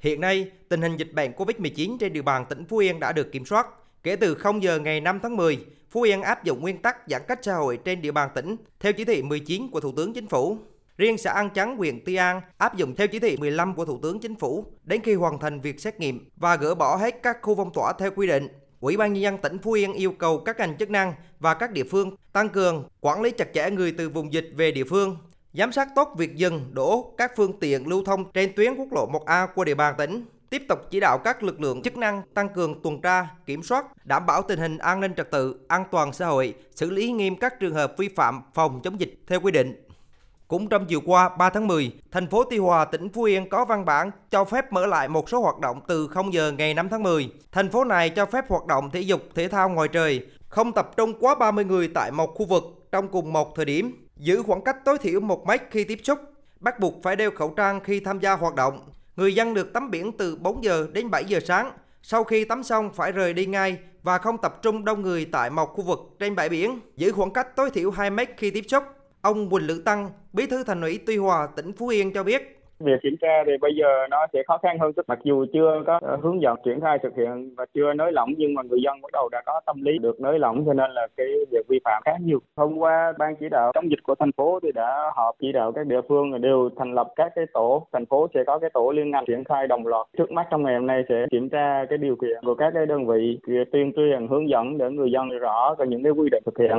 Hiện nay, tình hình dịch bệnh COVID-19 trên địa bàn tỉnh Phú Yên đã được kiểm soát. Kể từ 0 giờ ngày 5 tháng 10, Phú Yên áp dụng nguyên tắc giãn cách xã hội trên địa bàn tỉnh theo chỉ thị 19 của Thủ tướng Chính phủ. Riêng xã An Chánh huyện Tuy An áp dụng theo chỉ thị 15 của Thủ tướng Chính phủ đến khi hoàn thành việc xét nghiệm và gỡ bỏ hết các khu phong tỏa theo quy định. Ủy ban nhân dân tỉnh Phú Yên yêu cầu các ngành chức năng và các địa phương tăng cường quản lý chặt chẽ người từ vùng dịch về địa phương, giám sát tốt việc dừng, đổ các phương tiện lưu thông trên tuyến quốc lộ 1A qua địa bàn tỉnh, tiếp tục chỉ đạo các lực lượng chức năng tăng cường tuần tra, kiểm soát, đảm bảo tình hình an ninh trật tự, an toàn xã hội, xử lý nghiêm các trường hợp vi phạm phòng chống dịch theo quy định. Cũng trong chiều qua 3 tháng 10, thành phố Tuy Hòa, tỉnh Phú Yên có văn bản cho phép mở lại một số hoạt động từ 0 giờ ngày 5 tháng 10. Thành phố này cho phép hoạt động thể dục, thể thao ngoài trời, không tập trung quá 30 người tại một khu vực trong cùng một thời điểm, giữ khoảng cách tối thiểu 1 mét khi tiếp xúc, bắt buộc phải đeo khẩu trang khi tham gia hoạt động. Người dân được tắm biển từ 4 giờ đến 7 giờ sáng, sau khi tắm xong phải rời đi ngay và không tập trung đông người tại một khu vực trên bãi biển, giữ khoảng cách tối thiểu 2 mét khi tiếp xúc. Ông Quỳnh Lữ Tăng, Bí thư Thành ủy Tuy Hòa, tỉnh Phú Yên cho biết, việc kiểm tra thì bây giờ nó sẽ khó khăn hơn. Mặc dù chưa có ờ, hướng dẫn triển khai thực hiện và chưa nới lỏng, nhưng mà người dân bắt đầu đã có tâm lý được nới lỏng, cho nên là cái việc vi phạm khá nhiều. Hôm qua ban chỉ đạo chống dịch của thành phố thì đã họp chỉ đạo các địa phương đều thành lập các cái tổ. Thành phố sẽ có cái tổ liên ngành triển khai đồng loạt. Trước mắt trong ngày hôm nay sẽ kiểm tra cái điều kiện của các cái đơn vị, tuyên truyền, hướng dẫn để người dân rõ về những cái quy định thực hiện.